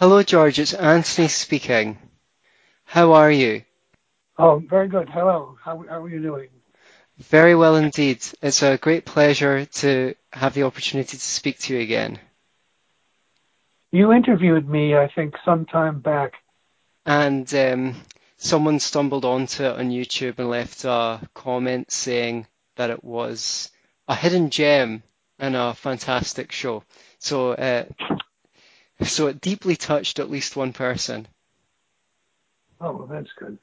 Hello, George. It's Anthony speaking. How are you? Oh, very good. Hello. How, how are you doing? Very well indeed. It's a great pleasure to have the opportunity to speak to you again. You interviewed me, I think, some time back. And um, someone stumbled onto it on YouTube and left a comment saying that it was a hidden gem and a fantastic show. So, uh, so it deeply touched at least one person. Oh, well, that's good.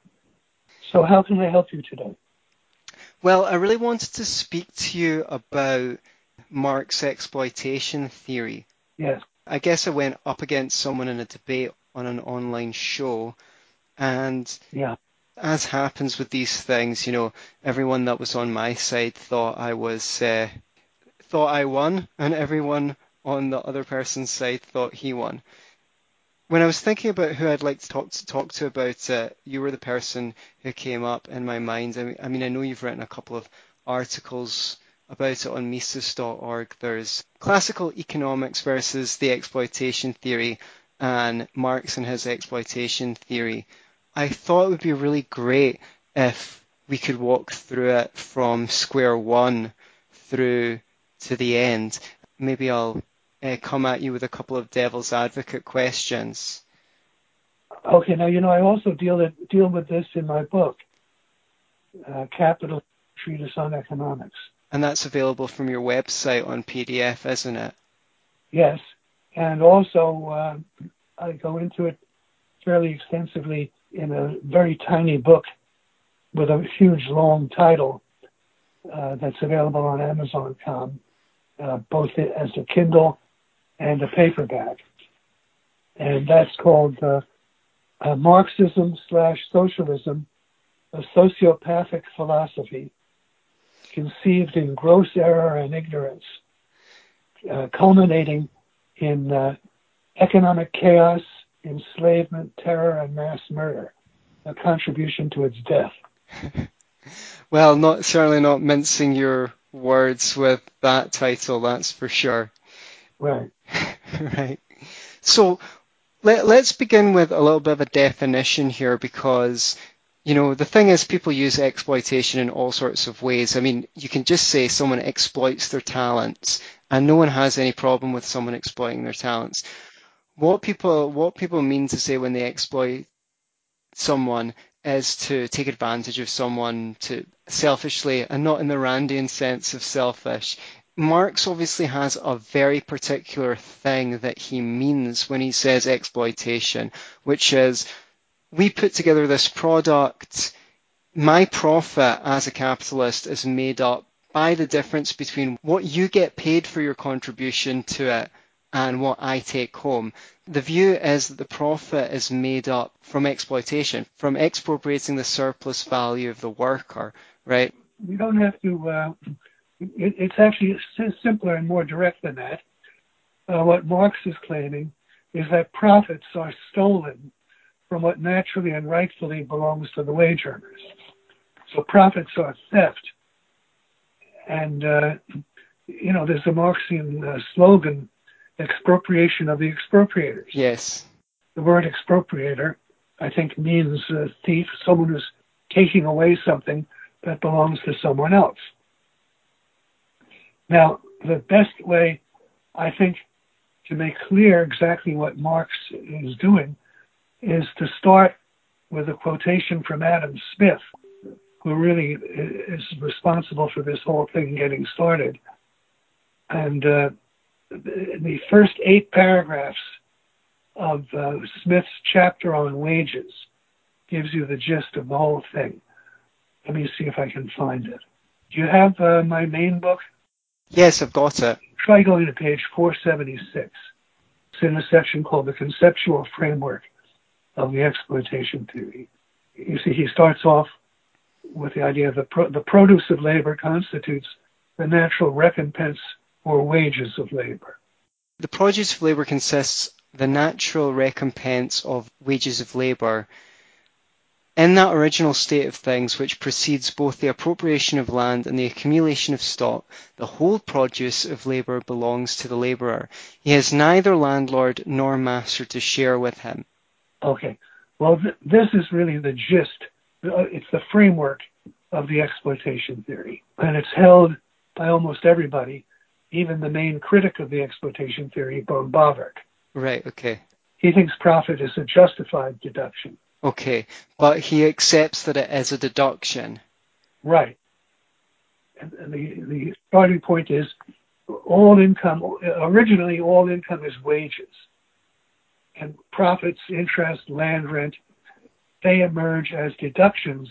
So, how can I help you today? Well, I really wanted to speak to you about Marx exploitation theory. Yes. I guess I went up against someone in a debate on an online show, and yeah. as happens with these things, you know, everyone that was on my side thought I was uh, thought I won, and everyone on the other person's side thought he won. When I was thinking about who I'd like to talk to, talk to about it, you were the person who came up in my mind. I mean, I mean, I know you've written a couple of articles about it on Mises.org. There's classical economics versus the exploitation theory and Marx and his exploitation theory. I thought it would be really great if we could walk through it from square one through to the end. Maybe I'll uh, come at you with a couple of devil's advocate questions. Okay, now you know I also deal it, deal with this in my book, uh, Capital Treatise on Economics. And that's available from your website on PDF, isn't it? Yes, and also uh, I go into it fairly extensively in a very tiny book with a huge long title uh, that's available on Amazon.com, uh, both as a Kindle and a paperback. And that's called uh, uh, Marxism slash Socialism, a Sociopathic Philosophy, conceived in gross error and ignorance, uh, culminating in uh, economic chaos, enslavement, terror, and mass murder, a contribution to its death. well, not certainly not mincing your words with that title, that's for sure. Right. right. So let, let's begin with a little bit of a definition here because, you know, the thing is people use exploitation in all sorts of ways. I mean, you can just say someone exploits their talents and no one has any problem with someone exploiting their talents. What people, what people mean to say when they exploit someone is to take advantage of someone to selfishly and not in the Randian sense of selfish. Marx obviously has a very particular thing that he means when he says exploitation, which is we put together this product. My profit as a capitalist is made up by the difference between what you get paid for your contribution to it and what I take home. The view is that the profit is made up from exploitation, from expropriating the surplus value of the worker, right? We don't have to uh, it, it's actually simpler and more direct than that. Uh, what Marx is claiming is that profits are stolen from what naturally and rightfully belongs to the wage earners. So profits are theft. And, uh, you know, there's a Marxian uh, slogan, expropriation of the expropriators. Yes. The word expropriator, I think, means thief, someone who's taking away something that belongs to someone else. Now, the best way, I think, to make clear exactly what Marx is doing is to start with a quotation from Adam Smith, who really is responsible for this whole thing getting started. And uh, the first eight paragraphs of uh, Smith's chapter on wages gives you the gist of the whole thing. Let me see if I can find it. Do you have uh, my main book? Yes, I've got it. Try going to page 476. It's in a section called the conceptual framework of the exploitation theory. You see, he starts off with the idea that pro- the produce of labor constitutes the natural recompense or wages of labor. The produce of labor consists the natural recompense of wages of labor. In that original state of things which precedes both the appropriation of land and the accumulation of stock, the whole produce of labour belongs to the labourer. He has neither landlord nor master to share with him. Okay. Well, th- this is really the gist. Uh, it's the framework of the exploitation theory. And it's held by almost everybody, even the main critic of the exploitation theory, von Bawerk. Right, okay. He thinks profit is a justified deduction. Okay, but he accepts that it is a deduction. Right. And, the, the starting point is all income, originally all income is wages. And profits, interest, land rent, they emerge as deductions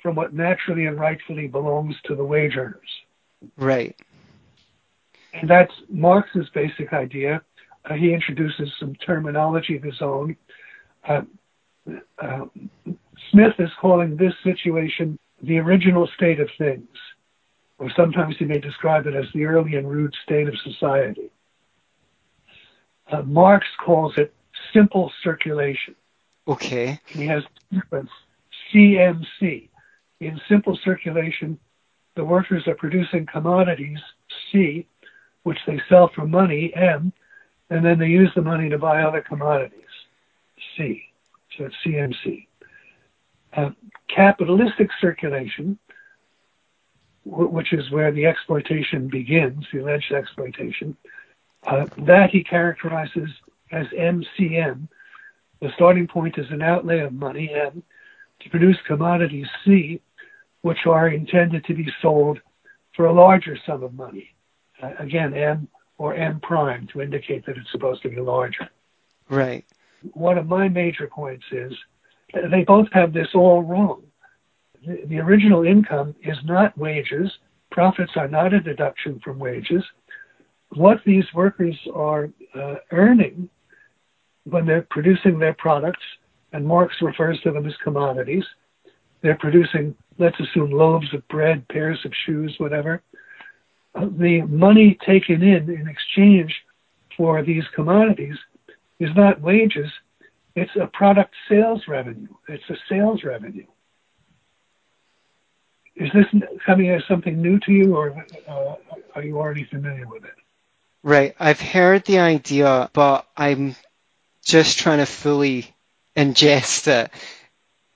from what naturally and rightfully belongs to the wage earners. Right. And that's Marx's basic idea. Uh, he introduces some terminology of his own. Uh, uh, Smith is calling this situation the original state of things, or sometimes he may describe it as the early and rude state of society. Uh, Marx calls it simple circulation. Okay. He has sequence CMC. In simple circulation, the workers are producing commodities, C, which they sell for money, M, and then they use the money to buy other commodities, C. It's CMC. Uh, capitalistic circulation, w- which is where the exploitation begins, the alleged exploitation, uh, that he characterizes as MCM. The starting point is an outlay of money, M, to produce commodities, C, which are intended to be sold for a larger sum of money. Uh, again, M or M prime to indicate that it's supposed to be larger. Right. One of my major points is they both have this all wrong. The, original income is not wages. Profits are not a deduction from wages. What these workers are uh, earning when they're producing their products, and Marx refers to them as commodities, they're producing, let's assume, loaves of bread, pairs of shoes, whatever. Uh, the money taken in in exchange for these commodities is not wages, it's a product sales revenue. It's a sales revenue. Is this coming as something new to you, or uh, are you already familiar with it? Right. I've heard the idea, but I'm just trying to fully ingest it.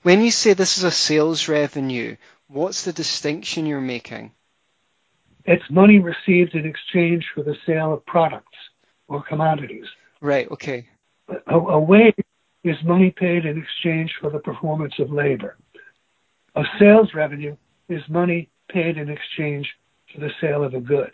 When you say this is a sales revenue, what's the distinction you're making? It's money received in exchange for the sale of products or commodities. Right, okay. A, a wage is money paid in exchange for the performance of labor. A sales revenue is money paid in exchange for the sale of a good.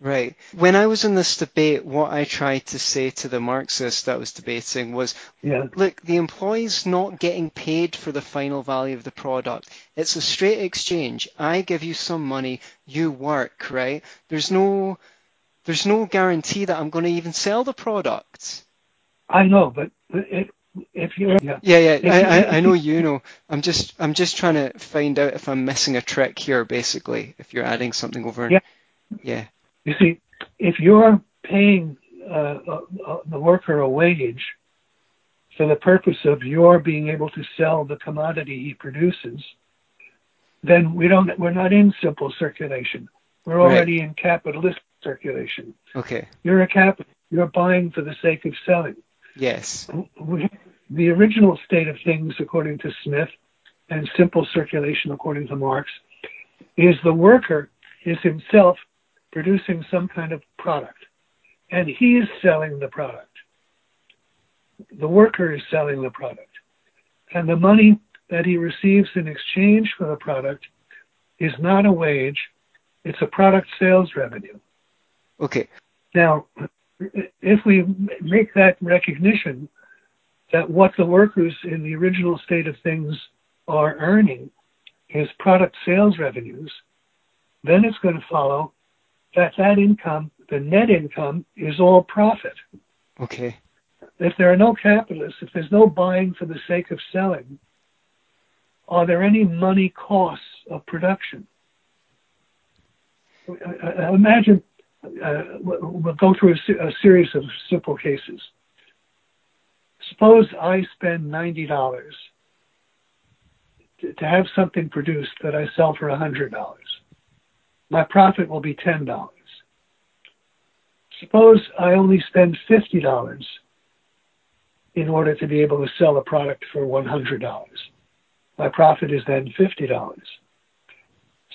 Right. When I was in this debate, what I tried to say to the Marxist that I was debating was, yeah. look, the employee's not getting paid for the final value of the product. It's a straight exchange. I give you some money, you work, right? There's no, there's no guarantee that I'm going to even sell the product. I know, but it, if you yeah. Yeah, yeah I, I, I know you know. I'm just i'm just trying to find out if i'm missing a trick here basically if you're adding something over. Yeah. Yeah. You see if you're paying uh, uh, uh, the worker a wage for the purpose of your being able to sell the commodity he produces then we don't we're not in simple circulation. We're already right. in capitalist circulation. Okay. You're a capital you're buying for the sake of selling yes we, the original state of things, according to Smith, and simple circulation, according to Marx, is the worker is himself producing some kind of product, and he is selling the product. The worker is selling the product, and the money that he receives in exchange for the product is not a wage, it's a product sales revenue. Okay. Now, if we make that recognition, that what the workers in the original state of things are earning is product sales revenues, then it's going to follow that that income, the net income, is all profit. Okay. If there are no capitalists, if there's no buying for the sake of selling, are there any money costs of production? Imagine, Uh, we'll go through a, series of simple cases. Suppose I spend $90 to, to have something produced that I sell for $100. My profit will be $10. Suppose I only spend $50 in order to be able to sell a product for $100. My profit is then $50.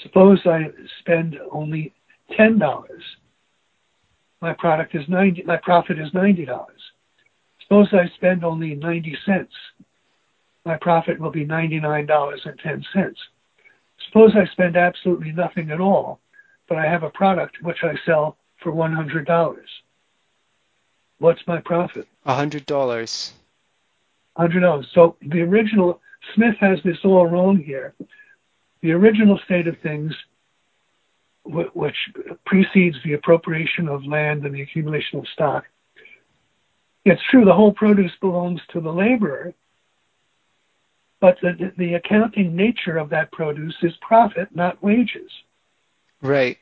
Suppose I spend only $10. My product is 90 my profit is $90. Suppose I spend only 90 cents. My profit will be $99.10. Suppose I spend absolutely nothing at all, but I have a product which I sell for $100. What's my profit? $100. $100. So the original, Smith has this all wrong here. The original state of things, which precedes the appropriation of land and the accumulation of stock, it's true the whole produce belongs to the laborer, but the, the accounting nature of that produce is profit, not wages. Right.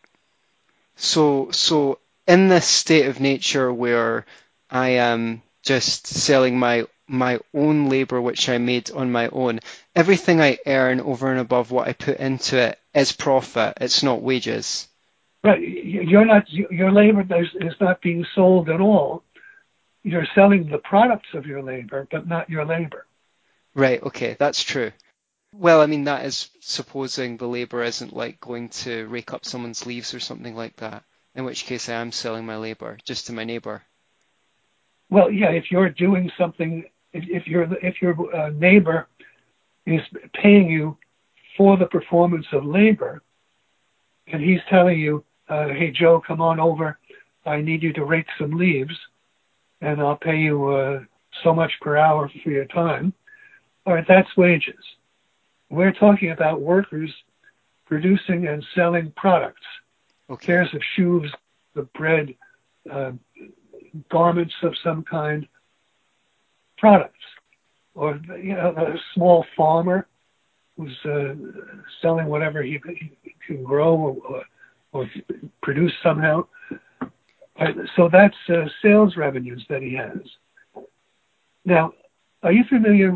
So, so in this state of nature where I am just selling my my own labor, which I made on my own, everything I earn over and above what I put into it is profit. It's not wages. Right. You're not your labor is not being sold at all. You're selling the products of your labor, but not your labor. Right. Okay, that's true. Well, I mean, that is supposing the labour isn't like going to rake up someone's leaves or something like that, in which case I am selling my labour just to my neighbour. Well, yeah, if you're doing something, if, if your if your uh, neighbour is paying you for the performance of labour, and he's telling you, uh, "Hey, Joe, come on over. I need you to rake some leaves, and I'll pay you uh, so much per hour for your time." All right, that's wages. We're talking about workers producing and selling products. Okay. Pairs of shoes, the bread, uh, garments of some kind, products. Or you know, a small farmer who's uh, selling whatever he, he can grow or, or, produce somehow. Right, so that's uh, sales revenues that he has. Now, are you familiar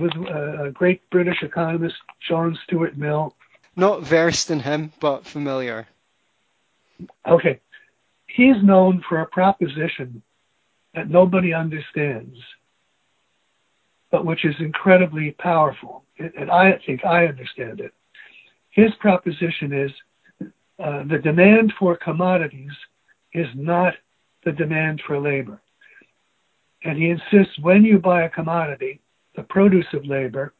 with uh, a great British economist, John Stuart Mill? Not versed in him, but familiar. Okay. He's known for a proposition that nobody understands, but which is incredibly powerful. And I think I understand it. His proposition is uh, the demand for commodities is not the demand for labor. And he insists when you buy a commodity, the produce of labor,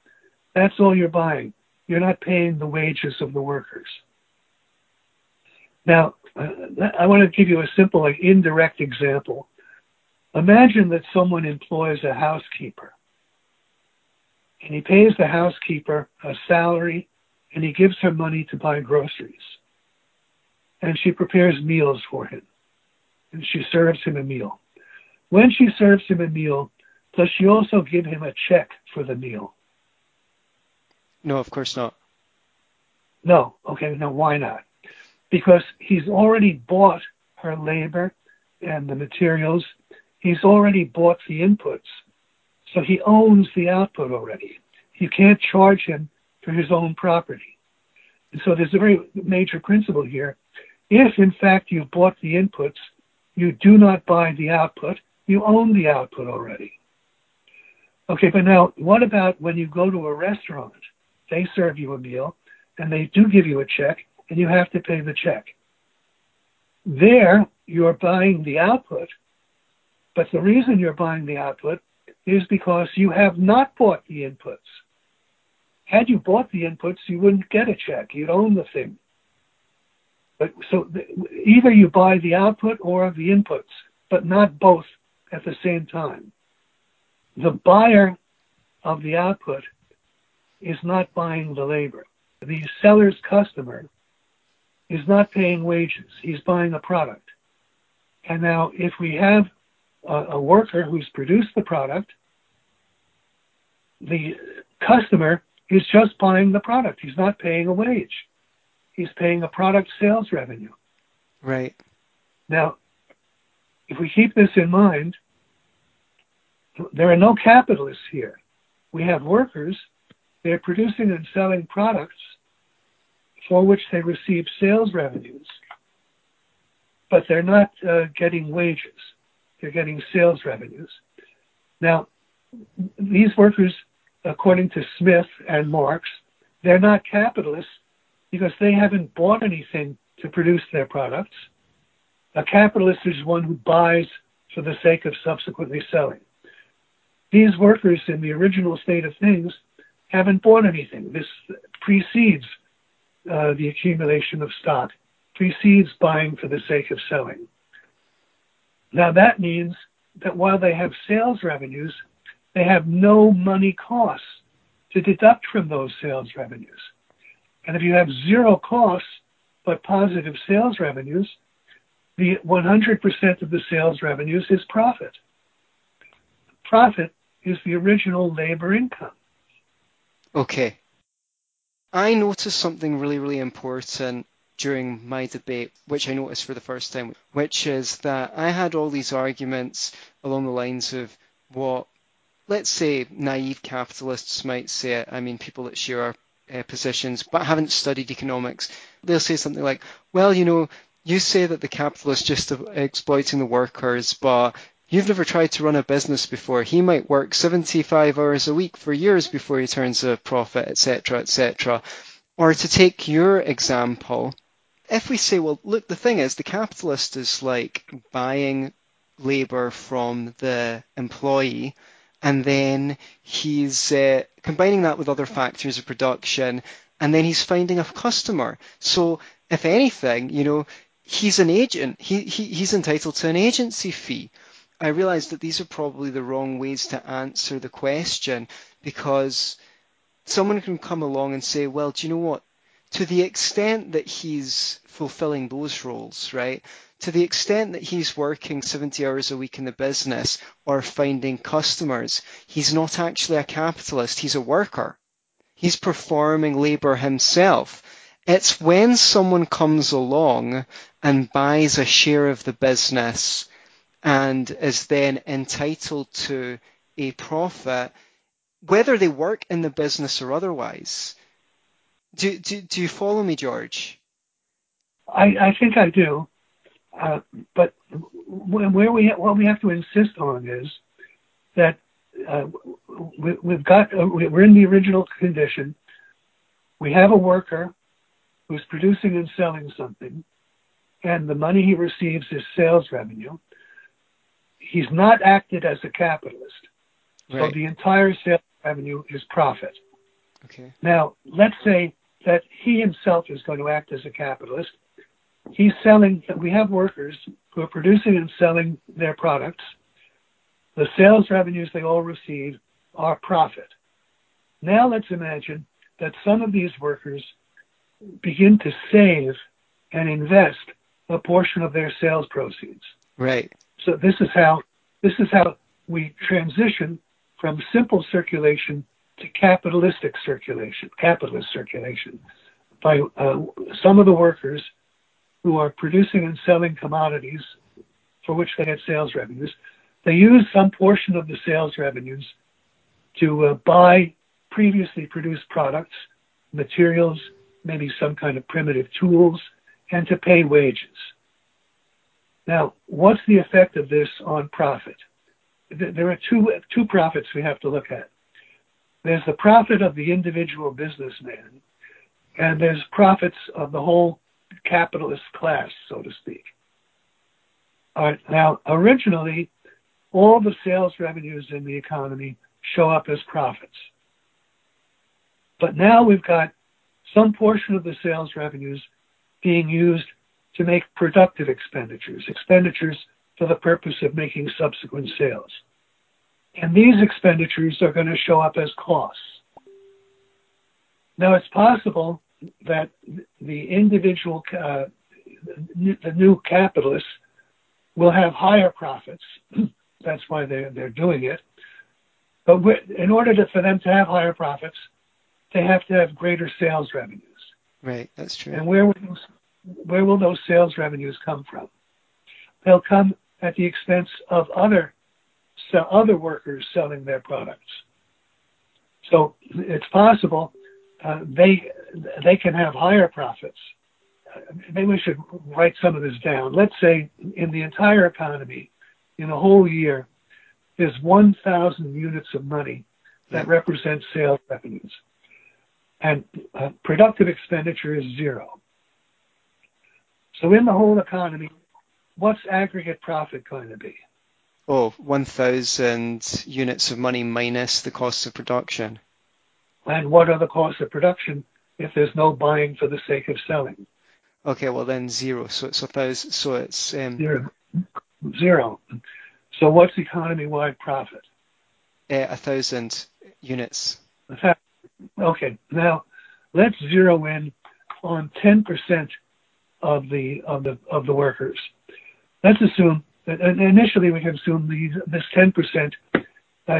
that's all you're buying. You're not paying the wages of the workers. Now, uh, I want to give you a simple, like, indirect example. Imagine that someone employs a housekeeper, and he pays the housekeeper a salary, and he gives her money to buy groceries. And she prepares meals for him, and she serves him a meal. When she serves him a meal, does she also give him a check for the meal? No, of course not. No. Okay, now why not? Because he's already bought her labor and the materials. He's already bought the inputs. So he owns the output already. You can't charge him for his own property. And so there's a very major principle here. If in fact you bought the inputs, you do not buy the output, you own the output already. Okay, but now what about when you go to a restaurant? They serve you a meal and they do give you a check and you have to pay the check. There, you're buying the output, but the reason you're buying the output is because you have not bought the inputs. Had you bought the inputs, you wouldn't get a check. You'd own the thing. But so either you buy the output or the inputs, but not both at the same time the buyer of the output is not buying the labor. The seller's customer is not paying wages. He's buying a product. And now, if we have a, worker who's produced the product, the customer is just buying the product. He's not paying a wage. He's paying a product sales revenue. Right. Now, if we keep this in mind, there are no capitalists here. We have workers they're producing and selling products for which they receive sales revenues, but they're not uh, getting wages. They're getting sales revenues. Now, these workers, according to Smith and Marx, they're not capitalists because they haven't bought anything to produce their products. A capitalist is one who buys for the sake of subsequently selling. These workers in the original state of things haven't bought anything. This precedes uh, the accumulation of stock, precedes buying for the sake of selling. Now that means that while they have sales revenues, they have no money costs to deduct from those sales revenues. And if you have zero costs but positive sales revenues, the 100% of the sales revenues is profit. Profit is the original labor income. Okay. I noticed something really, really important during my debate, which I noticed for the first time, which is that I had all these arguments along the lines of what, let's say, naive capitalists might say. I mean, people that share our uh, positions but haven't studied economics. They'll say something like, well, you know, you say that the capitalist just exploiting the workers, but you've never tried to run a business before. He might work 75 hours a week for years before he turns a profit, etc., etc. Or to take your example, if we say, well, look, the thing is, the capitalist is like buying labor from the employee, and then he's uh, combining that with other factors of production, and then he's finding a customer. So, if anything, you know, he's an agent. He, he, he's entitled to an agency fee. I realize that these are probably the wrong ways to answer the question because someone can come along and say, well, do you know what? To the extent that he's fulfilling those roles, right? To the extent that he's working 70 hours a week in the business or finding customers, he's not actually a capitalist, he's a worker. He's performing labor himself. It's when someone comes along and buys a share of the business and is then entitled to a profit, whether they work in the business or otherwise. Do, do, do you follow me, George? I, I think I do. Uh, but where we what we have to insist on is that uh, we, have got uh, we're in the original condition. We have a worker who's producing and selling something, and the money he receives is sales revenue. He's not acted as a capitalist, right. so the entire sales revenue is profit. Okay. Now, let's say that he himself is going to act as a capitalist. He's selling. We have workers who are producing and selling their products. The sales revenues they all receive are profit. Now let's imagine that some of these workers begin to save and invest a portion of their sales proceeds. Right. So this is how this is how we transition from simple circulation to capitalistic circulation, capitalist circulation, by uh, some of the workers who are producing and selling commodities for which they get sales revenues. They use some portion of the sales revenues to uh, buy previously produced products, materials, maybe some kind of primitive tools, and to pay wages. Now, what's the effect of this on profit? There are two, two profits we have to look at. There's the profit of the individual businessman, and there's profits of the whole capitalist class, so to speak. All right, now, originally, all the sales revenues in the economy show up as profits. But now we've got some portion of the sales revenues being used to make productive expenditures, expenditures for the purpose of making subsequent sales. And these expenditures are going to show up as costs. Now, it's possible that the individual, uh, the new capitalists will have higher profits. That's why they're, they're doing it. But in order to, for them to have higher profits, they have to have greater sales revenues. Right, that's true. And where will those, where will those sales revenues come from? They'll come at the expense of other other workers selling their products. So it's possible uh, they they can have higher profits. Maybe we should write some of this down. Let's say in the entire economy, in a whole year, there's 1,000 units of money that represents sales revenues, and uh, productive expenditure is zero. So in the whole economy, what's aggregate profit going to be? Oh, 1,000 units of money minus the cost of production. And what are the costs of production if there's no buying for the sake of selling? Okay, well then zero. So it's a thousand. So it's um, zero. Zero. So what's economy-wide profit? Uh, a thousand units. Okay. Now let's zero in on 10% of the of the of the workers. Let's assume initially we can assume these, this 10%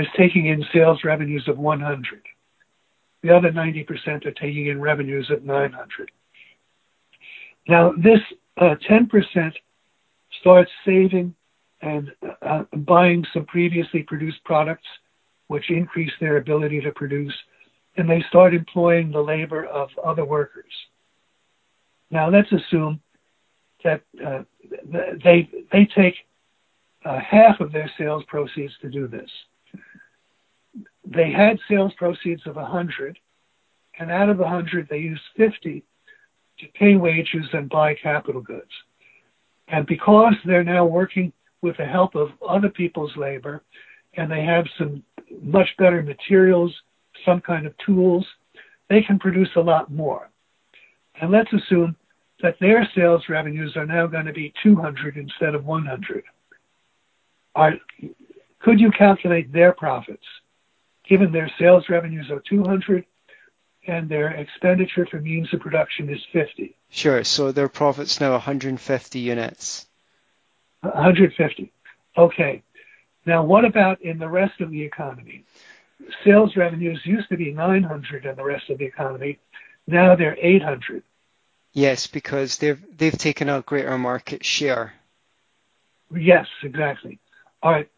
is taking in sales revenues of 100. The other 90% are taking in revenues of 900. Now this uh, 10% starts saving and uh, buying some previously produced products, which increase their ability to produce, and they start employing the labor of other workers. Now let's assume that uh, they they take uh, half of their sales proceeds to do this. They had sales proceeds of 100, and out of the 100, they used 50 to pay wages and buy capital goods. And because they're now working with the help of other people's labor, and they have some much better materials, some kind of tools, they can produce a lot more. And let's assume that their sales revenues are now going to be 200 instead of 100. Are, could you calculate their profits given their sales revenues are 200 and their expenditure for means of production is 50? Sure. So their profits now 150 units. 150. Okay. Now, what about in the rest of the economy? Sales revenues used to be 900 in the rest of the economy. Now they're 800. Yes, because they've they've taken a greater market share. Yes, exactly. All right.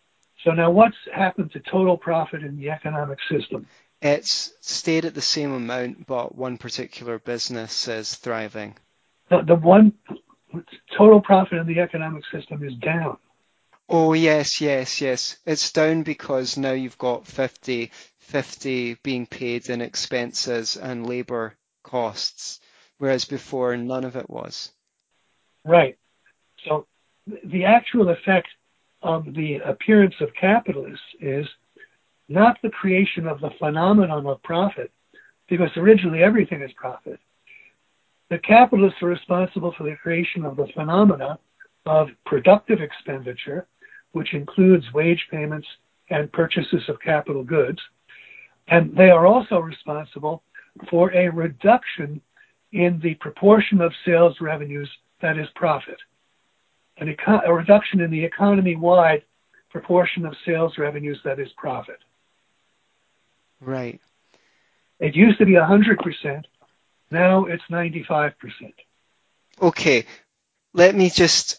So now what's happened to total profit in the economic system? It's stayed at the same amount, but one particular business is thriving. The, the one total profit in the economic system is down. Oh yes, yes, yes. It's down because now you've got 50, 50 being paid in expenses and labour costs whereas before none of it was. Right. So the actual effect of the appearance of capitalists is not the creation of the phenomenon of profit, because originally everything is profit. The capitalists are responsible for the creation of the phenomena of productive expenditure, which includes wage payments and purchases of capital goods. And they are also responsible for a reduction in the proportion of sales revenues that is profit. An eco- a reduction in the economy-wide proportion of sales revenues that is profit. Right. It used to be 100%. Now it's 95%. Okay. Let me just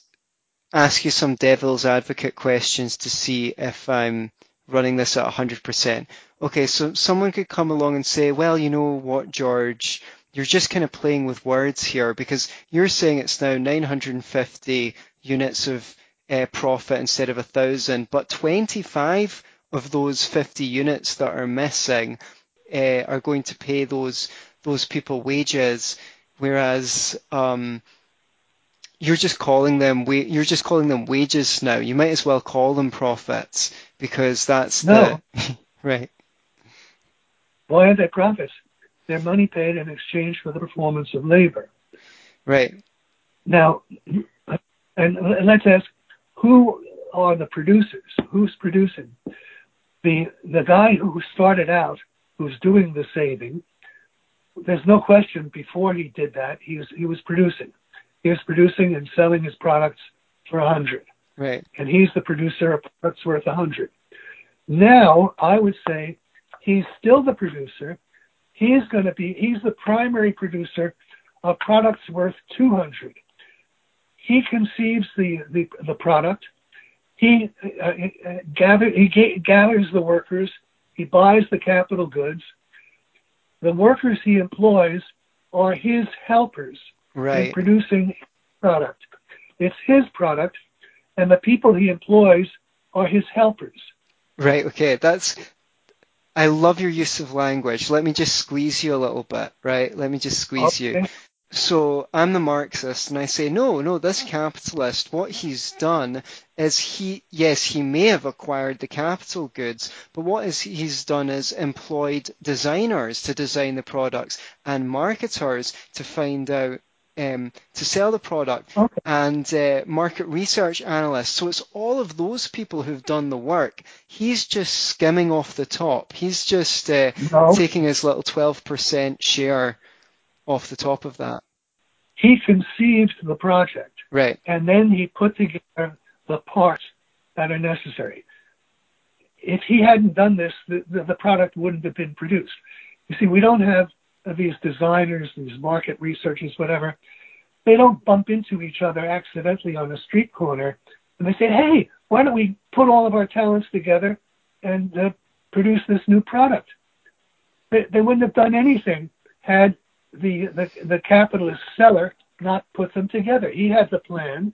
ask you some devil's advocate questions to see if I'm running this at 100%. Okay, so someone could come along and say, well, you know what, George, you're just kind of playing with words here because you're saying it's now 950 units of uh, profit instead of a thousand, but 25 of those 50 units that are missing uh, are going to pay those those people wages, whereas um, you're just calling them wa- you're just calling them wages now. You might as well call them profits because that's no. the right. Why are they profits? Their money paid in exchange for the performance of labor. Right. Now, and let's ask, who are the producers? Who's producing? The the guy who started out, who's doing the saving. There's no question. Before he did that, he was he was producing. He was producing and selling his products for a hundred. Right. And he's the producer of products worth a hundred. Now, I would say he's still the producer, He's going to be, he's the primary producer of products worth 200. He conceives the, the, the product. He, uh, uh gather, he gathers the workers. He buys the capital goods. The workers he employs are his helpers right. in producing product. It's his product, and the people he employs are his helpers. Right. Okay. That's. I love your use of language. Let me just squeeze you a little bit. Right. Let me just squeeze Okay. you. So I'm the Marxist, and I say, no, no, this capitalist, what he's done is he, yes, he may have acquired the capital goods, but what is he's done is employed designers to design the products and marketers to find out um, to sell the product Okay. and uh, market research analysts. So it's all of those people who've done the work. He's just skimming off the top. He's just uh, No. taking his little 12% share off the top of that. He conceived the project, Right. and then he put together the parts that are necessary. If he hadn't done this, the, the, the product wouldn't have been produced. You see, we don't have these designers, these market researchers, whatever. They don't bump into each other accidentally on a street corner and they say, hey, why don't we put all of our talents together and uh, produce this new product? They, they wouldn't have done anything had the, the, the capitalist seller not put them together. He had the plan.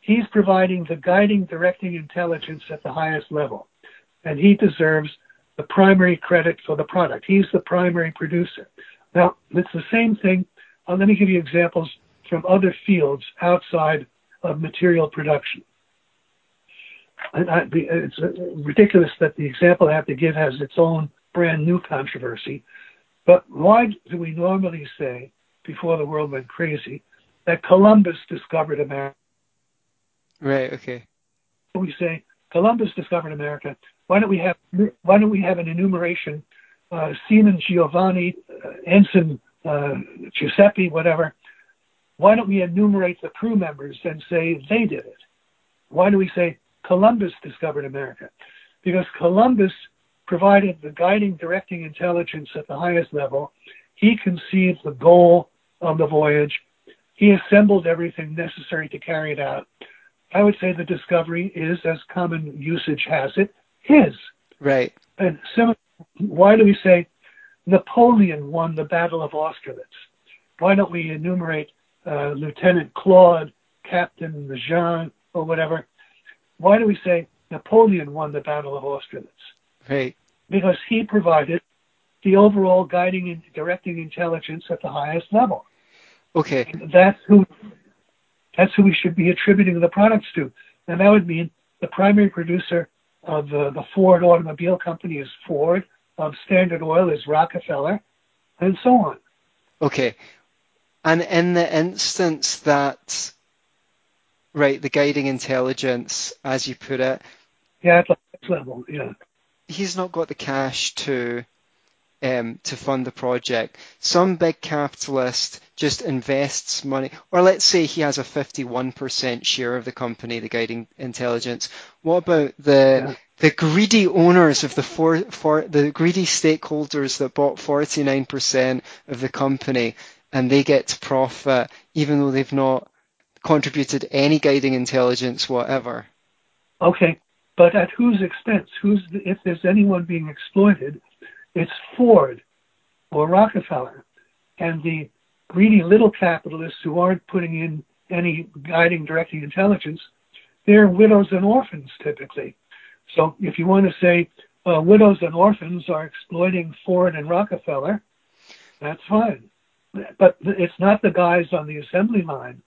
He's providing the guiding, directing intelligence at the highest level. And he deserves the primary credit for the product. He's the primary producer. Now, it's the same thing. Uh, let me give you examples from other fields outside of material production. And I, it's ridiculous that the example I have to give has its own brand new controversy. But why do we normally say, before the world went crazy, that Columbus discovered America? Right. Okay. We say Columbus discovered America. Why don't we have Why don't we have an enumeration? Uh, Seaman Giovanni, uh, Ensign uh, Giuseppe, whatever. Why don't we enumerate the crew members and say they did it? Why do we say Columbus discovered America? Because Columbus provided the guiding, directing intelligence at the highest level. He conceived the goal of the voyage. He assembled everything necessary to carry it out. I would say the discovery is, as common usage has it, his. Right. And so, why do we say Napoleon won the Battle of Austerlitz? Why don't we enumerate uh, Lieutenant Claude, Captain Jean, or whatever? Why do we say Napoleon won the Battle of Austerlitz? Right. Because he provided the overall guiding and directing intelligence at the highest level. Okay. That's who that's who we should be attributing the products to. And that would mean the primary producer of the, the Ford Automobile Company is Ford, of Standard Oil is Rockefeller, and so on. Okay. And in the instance that, right, the guiding intelligence, as you put it, Yeah, at the highest level, yeah. he's not got the cash to um, to fund the project. Some big capitalist just invests money, or let's say he has a 51% share of the company, the guiding intelligence. What about the Yeah. the greedy owners of the four, for the greedy stakeholders that bought 49% of the company, and they get to profit even though they've not contributed any guiding intelligence whatever? Okay, but at whose expense? Who's if there's anyone being exploited, it's Ford or Rockefeller, and the greedy little capitalists who aren't putting in any guiding, directing intelligence. They're widows and orphans typically. So if you want to say uh, widows and orphans are exploiting Ford and Rockefeller, that's fine. But it's not the guys on the assembly line.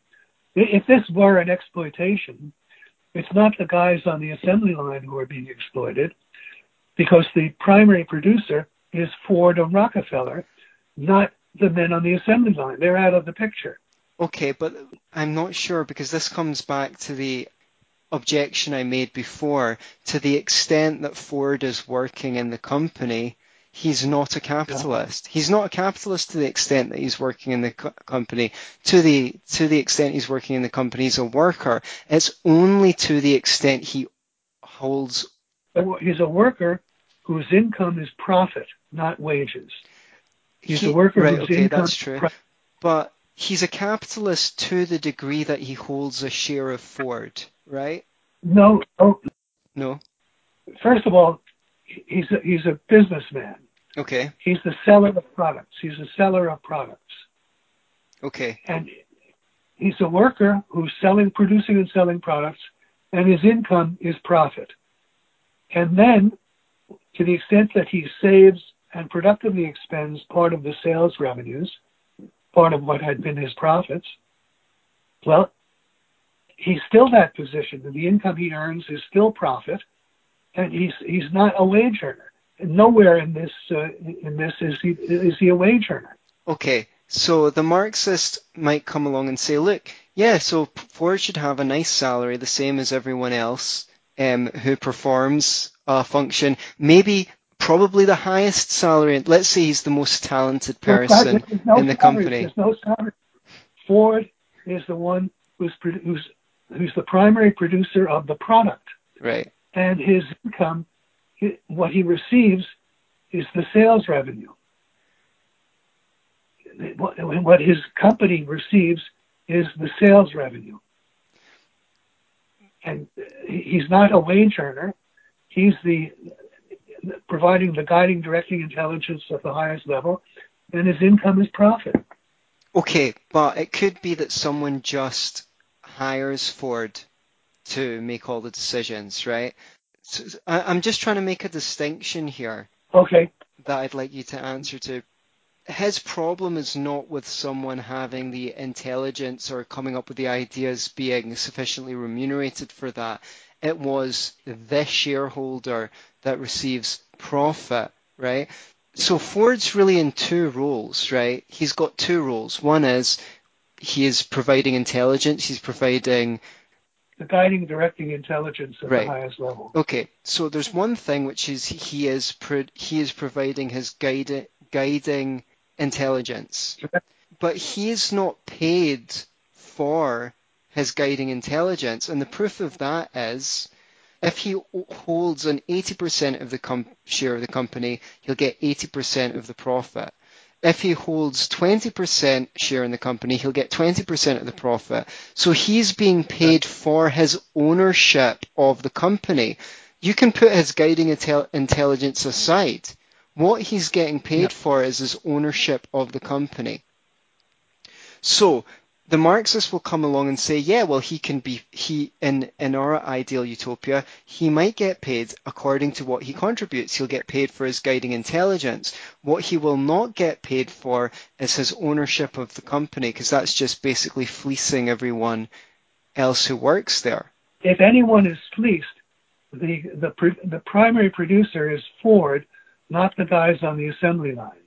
If this were an exploitation, it's not the guys on the assembly line who are being exploited because the primary producer is Ford and Rockefeller, not the men on the assembly line. They're out of the picture. Okay, but I'm not sure because this comes back to the objection I made before. To the extent that Ford is working in the company, he's not a capitalist. He's not a capitalist to the extent that he's working in the co- company. To the to the extent he's working in the company, he's a worker. It's only to the extent he holds. He's a worker whose income is profit, not wages. He's he- a worker right, whose okay, income that's true. But he's a capitalist to the degree that he holds a share of Ford, right? no, no. No. First of all, he's a, he's a businessman. Okay. He's the seller of products. He's a seller of products. Okay. And he's a worker who's selling, producing and selling products, and his income is profit. And then, to the extent that he saves and productively expends part of the sales revenues, part of what had been his profits, well, he's still that position. The income he earns is still profit, and he's he's not a wage earner. And nowhere in this uh, in this is he is he a wage earner. Okay, so the Marxist might come along and say, look, yeah, so Ford should have a nice salary, the same as everyone else um, who performs a function. Maybe probably the highest salary. Let's say he's the most talented person no in the company. There's no salary. Ford is the one who's, who's who's the primary producer of the product. Right. And his income, what he receives, is the sales revenue. What his company receives is the sales revenue. And he's not a wage earner. He's the providing the guiding, directing intelligence at the highest level, and his income is profit. Okay, but it could be that someone just hires Ford to make all the decisions, right? So I, am just trying to make a distinction here. Okay. That I'd like you to answer to. His problem is not with someone having the intelligence or coming up with the ideas being sufficiently remunerated for that. It was the shareholder that receives profit, right? So Ford's really in two roles, right? He's got two roles. One is he is providing intelligence. He's providing the guiding, directing intelligence at right. the highest level. Okay, so there's one thing which is he is pro- he is providing his guide- guiding intelligence, but he is not paid for his guiding intelligence, and the proof of that is if he holds an 80% of the com- share of the company, he'll get 80% of the profit if he holds 20% share in the company, he'll get 20% of the profit. So he's being paid for his ownership of the company. You can put his guiding intel- intelligence aside. What he's getting paid yeah. for is his ownership of the company. So the Marxists will come along and say, yeah, well, he can be, he, in, in our ideal utopia, he might get paid according to what he contributes. He'll get paid for his guiding intelligence. What he will not get paid for is his ownership of the company, because that's just basically fleecing everyone else who works there. If anyone is fleeced, the, the, the primary producer is Ford, not the guys on the assembly line.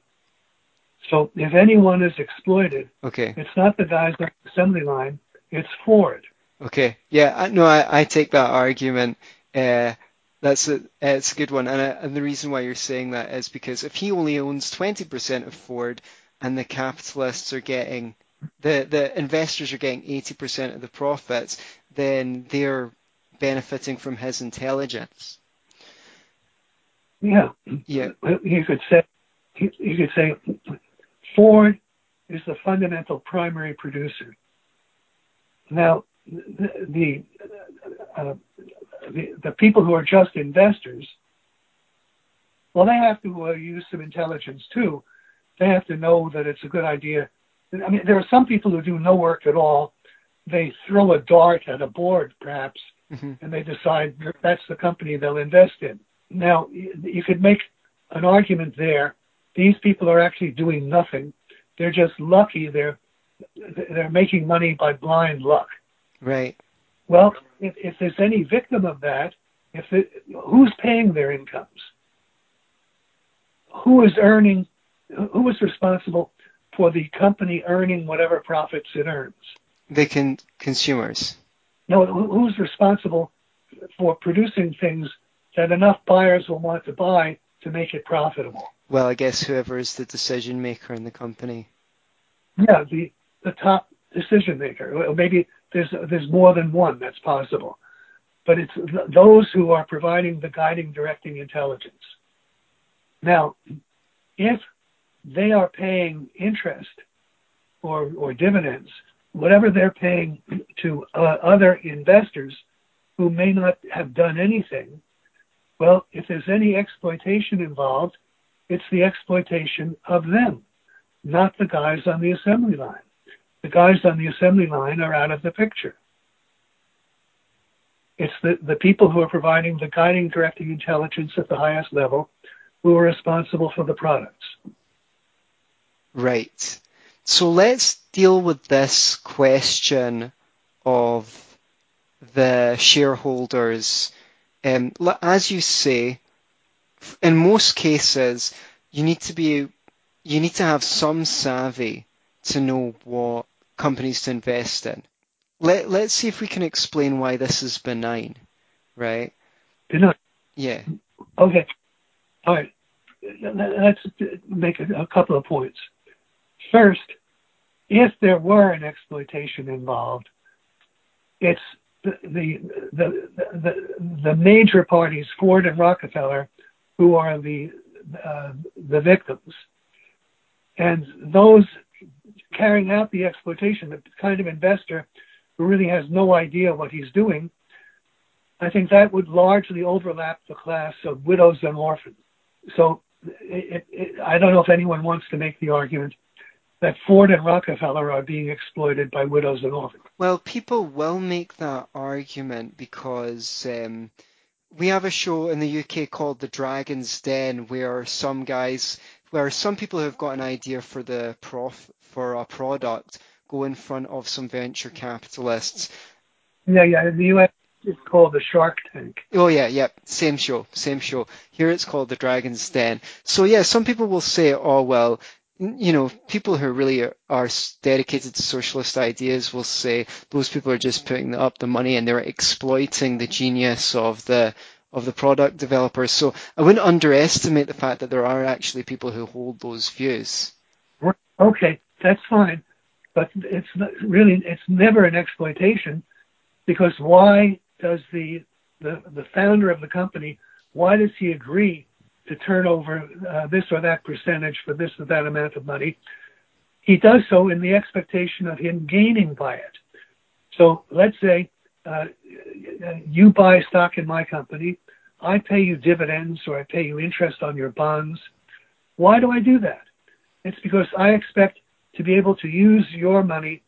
So if anyone is exploited, okay, it's not the guys on the assembly line, it's Ford. Okay, yeah, no, I, I take that argument. Uh, that's a, it's a good one, and, uh, and the reason why you're saying that is because if he only owns 20% of Ford, and the capitalists are getting the the investors are getting 80% of the profits, then they're benefiting from his intelligence. Yeah. Yeah. You could say you could say Ford is the fundamental primary producer. Now, the the, uh, the, the people who are just investors, well, they have to uh, use some intelligence too. They have to know that it's a good idea. I mean, there are some people who do no work at all. They throw a dart at a board, perhaps, mm-hmm. and they decide that's the company they'll invest in. Now, you could make an argument there these people are actually doing nothing. They're just lucky. They're they're making money by blind luck. Right. Well, if, if there's any victim of that, if it, who's paying their incomes? Who is earning? Who is responsible for the company earning whatever profits it earns? The can consumers. No, who's responsible for producing things that enough buyers will want to buy to make it profitable? Well, I guess whoever is the decision maker in the company. Yeah, the the top decision maker. Maybe there's there's more than one. That's possible, but it's those who are providing the guiding, directing intelligence. Now, if they are paying interest or or dividends, whatever they're paying to uh, other investors who may not have done anything, Well, if there's any exploitation involved, it's the exploitation of them, not the guys on the assembly line. The guys on the assembly line are out of the picture. It's the, the people who are providing the guiding, directing intelligence at the highest level who are responsible for the products. Right. So let's deal with this question of the shareholders. Um, as you say, in most cases, you need to be, you need to have some savvy to know what companies to invest in. Let, let's see if we can explain why this is benign, right? Benign. Yeah. Okay. All right. Let's make a couple of points. First, if there were an exploitation involved, it's the, the, the, the, the major parties, Ford and Rockefeller, who are the, uh, the victims. And those carrying out the exploitation, the kind of investor who really has no idea what he's doing, I think that would largely overlap the class of widows and orphans. So it, it, I don't know if anyone wants to make the argument that Ford and Rockefeller are being exploited by widows and orphans. Well, people will make that argument because um, we have a show in the UK called The Dragon's Den where some guys, where some people who have got an idea for the prof for a product go in front of some venture capitalists. Yeah, yeah. In the US, it's called the Shark Tank. Oh yeah, yeah. Same show, same show. Here it's called The Dragon's Den. So yeah, some people will say, oh well, you know, people who really are, are, dedicated to socialist ideas will say those people are just putting up the money and they're exploiting the genius of the of the product developers. So I wouldn't underestimate the fact that there are actually people who hold those views. Okay, that's fine, but it's not, really it's never an exploitation because why does the the the founder of the company why does he agree to turn over uh, this or that percentage for this or that amount of money. He does so in the expectation of him gaining by it. So let's say uh, you buy stock in my company, I pay you dividends or I pay you interest on your bonds. Why do I do that? It's because I expect to be able to use your money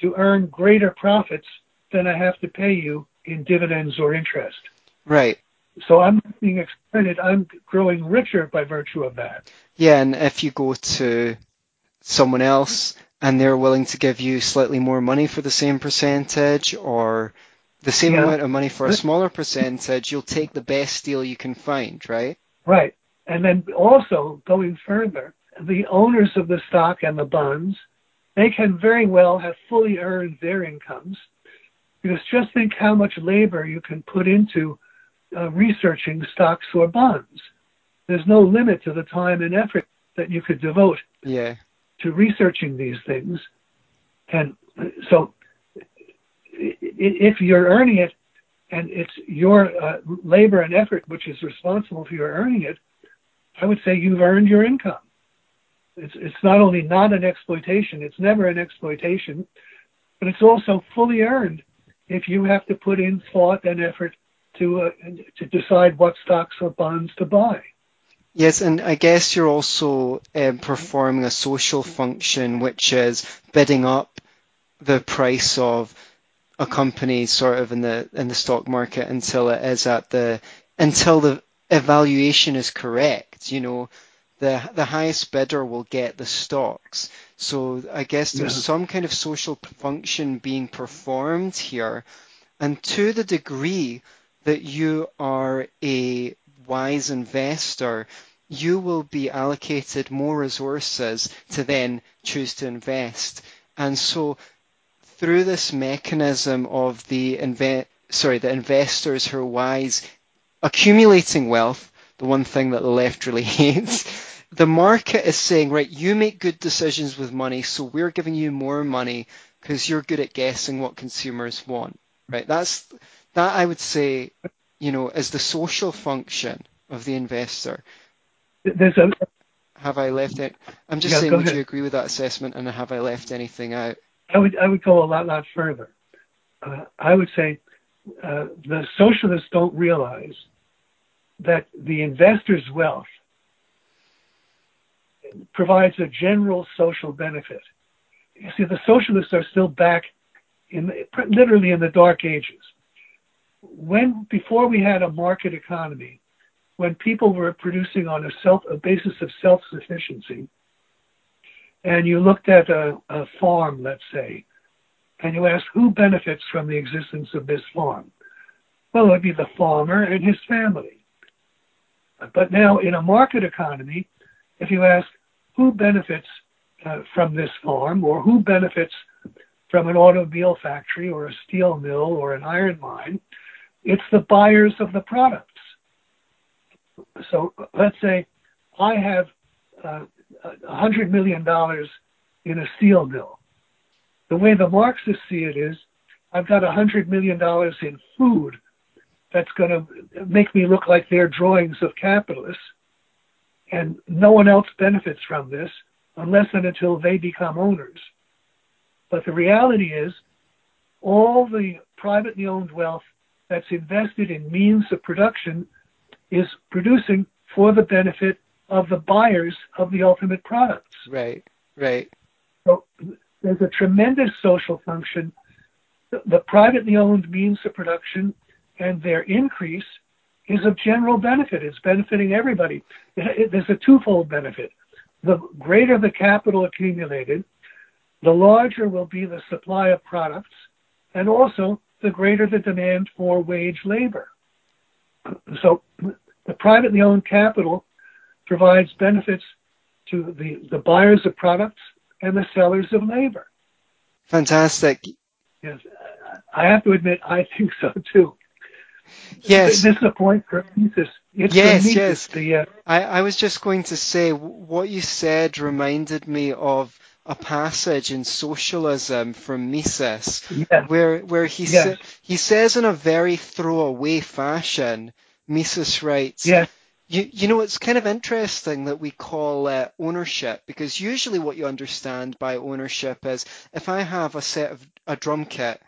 to earn greater profits than I have to pay you in dividends or interest. Right. So I'm being exploited. I'm growing richer by virtue of that. Yeah, and if you go to someone else and they're willing to give you slightly more money for the same percentage or the same yeah. amount of money for a smaller percentage, you'll take the best deal you can find, right? Right. And then also going further, the owners of the stock and the bonds, they can very well have fully earned their incomes because just think how much labor you can put into uh, researching stocks or bonds. There's no limit to the time and effort that you could devote yeah. to researching these things. And so if you're earning it and it's your uh, labor and effort which is responsible for your earning it, I would say you've earned your income. It's, it's not only not an exploitation, it's never an exploitation, but it's also fully earned if you have to put in thought and effort to uh, to decide what stocks or bonds to buy. Yes, and I guess you're also um, performing a social function, which is bidding up the price of a company sort of in the in the stock market until it is at the until the evaluation is correct. You know, the the highest bidder will get the stocks. So I guess there's yeah. some kind of social function being performed here, and to the degree that you are a wise investor, you will be allocated more resources to then choose to invest. And so through this mechanism of the inve- sorry, the investors who are wise accumulating wealth, the one thing that the left really hates, the market is saying, right, you make good decisions with money, so we're giving you more money because you're good at guessing what consumers want. Right? That's that I would say, you know, is the social function of the investor. There's a, have I left it? I'm just yeah, saying, would ahead. you agree with that assessment, and have I left anything out? I would I would go a lot lot further. Uh, I would say uh, the socialists don't realize that the investor's wealth provides a general social benefit. You see, the socialists are still back in literally in the dark ages. When before we had a market economy, when people were producing on a self a basis of self-sufficiency, and you looked at a, a farm, let's say, and you asked who benefits from the existence of this farm, well, it would be the farmer and his family. But now, in a market economy, if you ask who benefits uh, from this farm or who benefits from an automobile factory or a steel mill or an iron mine, it's the buyers of the products. So let's say I have uh, $100 million in a steel mill. The way the Marxists see it is I've got $100 million in food that's going to make me look like they're drawings of capitalists and no one else benefits from this unless and until they become owners. But the reality is, all the privately owned wealth that's invested in means of production is producing for the benefit of the buyers of the ultimate products. Right, right. So there's a tremendous social function. The privately owned means of production and their increase is of general benefit. It's benefiting everybody. There's a twofold benefit. The greater the capital accumulated, the larger will be the supply of products, and also the greater the demand for wage labor. So the privately owned capital provides benefits to the, the buyers of products and the sellers of labor. Fantastic. Yes, I have to admit, I think so too. Yes. This is a point for Mises. It's yes, Mises, yes. The, uh, I, I was just going to say what you said reminded me of a passage in Socialism from Mises, yes. where where he yes. sa- he says in a very throwaway fashion. Mises writes, yes. you, you know, it's kind of interesting that we call uh, ownership because usually what you understand by ownership is if I have a set of a drum kit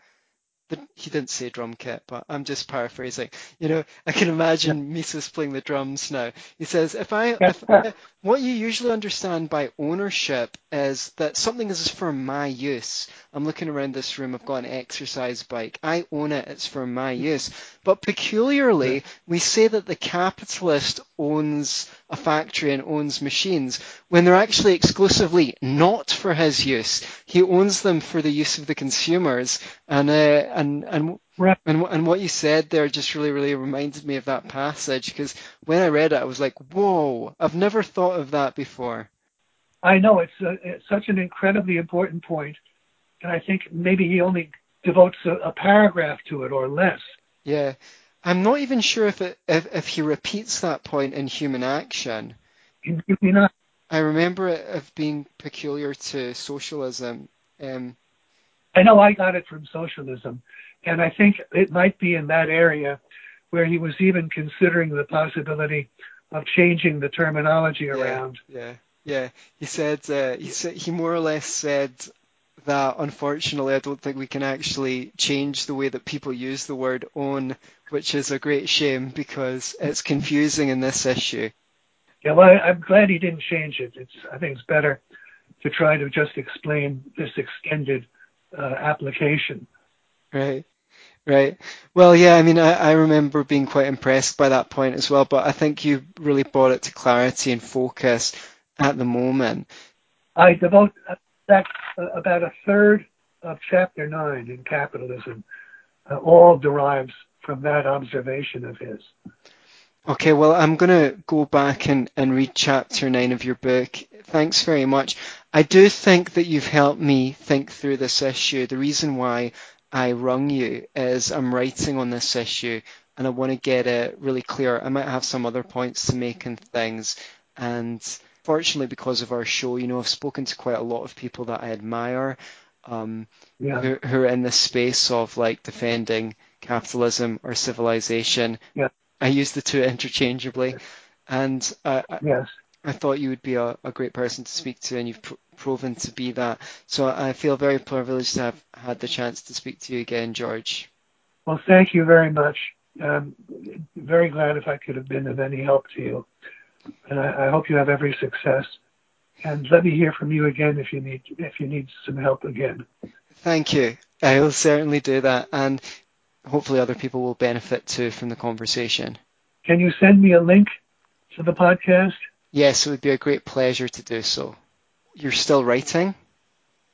he didn't say drum kit, but I'm just paraphrasing. You know, I can imagine Mises playing the drums now. He says, if I, if, if, what you usually understand by ownership is that something is for my use. I'm looking around this room. I've got an exercise bike. I own it. It's for my use. But peculiarly, we say that the capitalist owns a factory and owns machines when they're actually exclusively not for his use. He owns them for the use of the consumers. And uh, and and right. and and what you said there just really really reminded me of that passage because when I read it, I was like, whoa! I've never thought of that before. I know it's, a, it's such an incredibly important point, and I think maybe he only devotes a, a paragraph to it or less. Yeah. I'm not even sure if it, if, if he repeats that point in Human Action. Maybe not. I remember it of being peculiar to socialism. Um, I know I got it from socialism, and I think it might be in that area where he was even considering the possibility of changing the terminology around. Yeah, yeah. He said uh, he said he more or less said that unfortunately I don't think we can actually change the way that people use the word own, which is a great shame because it's confusing in this issue. Yeah, well, I'm glad he didn't change it. It's I think it's better to try to just explain this extended uh, application. Right. Right. Well, yeah, I mean, I, I remember being quite impressed by that point as well, but I think you really brought it to clarity and focus at the moment. I devote that uh, about a third of chapter nine in capitalism uh, all derives from that observation of his. Okay, well, I'm going to go back and, and read chapter nine of your book. Thanks very much. I do think that you've helped me think through this issue. The reason why I rung you is I'm writing on this issue and I want to get it really clear. I might have some other points to make and things. And fortunately, because of our show, you know, I've spoken to quite a lot of people that I admire um, yeah. who, who, are in this space of like defending capitalism or civilization. Yeah. I use the two interchangeably. And I, yes. I thought you would be a, a great person to speak to, and you've pr- proven to be that. So I feel very privileged to have had the chance to speak to you again, George. Well, thank you very much. I'm very glad if I could have been of any help to you. And I, I hope you have every success. And let me hear from you again if you need if you need some help again. Thank you. I will certainly do that, and hopefully other people will benefit too from the conversation. Can you send me a link to the podcast? Yes, it would be a great pleasure to do so. You're still writing?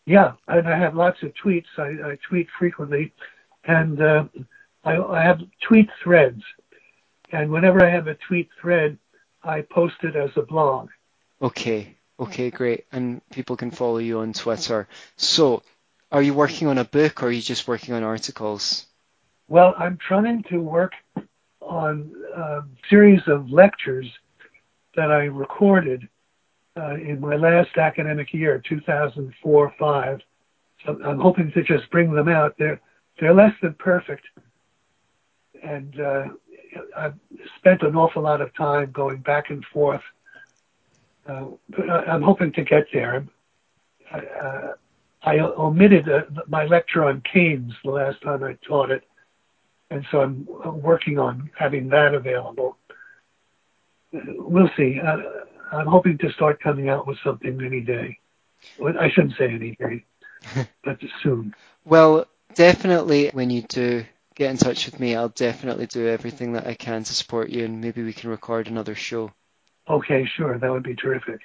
Yeah, and I have lots of tweets. I, I tweet frequently, and uh, I, I have tweet threads. And whenever I have a tweet thread, I post it as a blog. Okay, okay, great. And people can follow you on Twitter. So, are you working on a book or are you just working on articles? Well, I'm trying to work on a series of lectures that I recorded uh, in my last academic year, 2004-5. So I'm hoping to just bring them out. They're they're less than perfect, and uh, I've spent an awful lot of time going back and forth. Uh, but I, am hoping to get there. I, uh, I omitted uh, my lecture on Keynes the last time I taught it, and so I'm working on having that available. We'll see. Uh, I'm hoping to start coming out with something any day. I shouldn't say any day, but soon. Well, definitely when you do get in touch with me, I'll definitely do everything that I can to support you, and maybe we can record another show. Okay, sure. That would be terrific.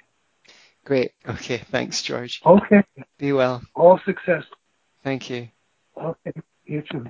Great. Okay. Thanks, George. Okay. Be well. All success. Thank you. Okay. You too.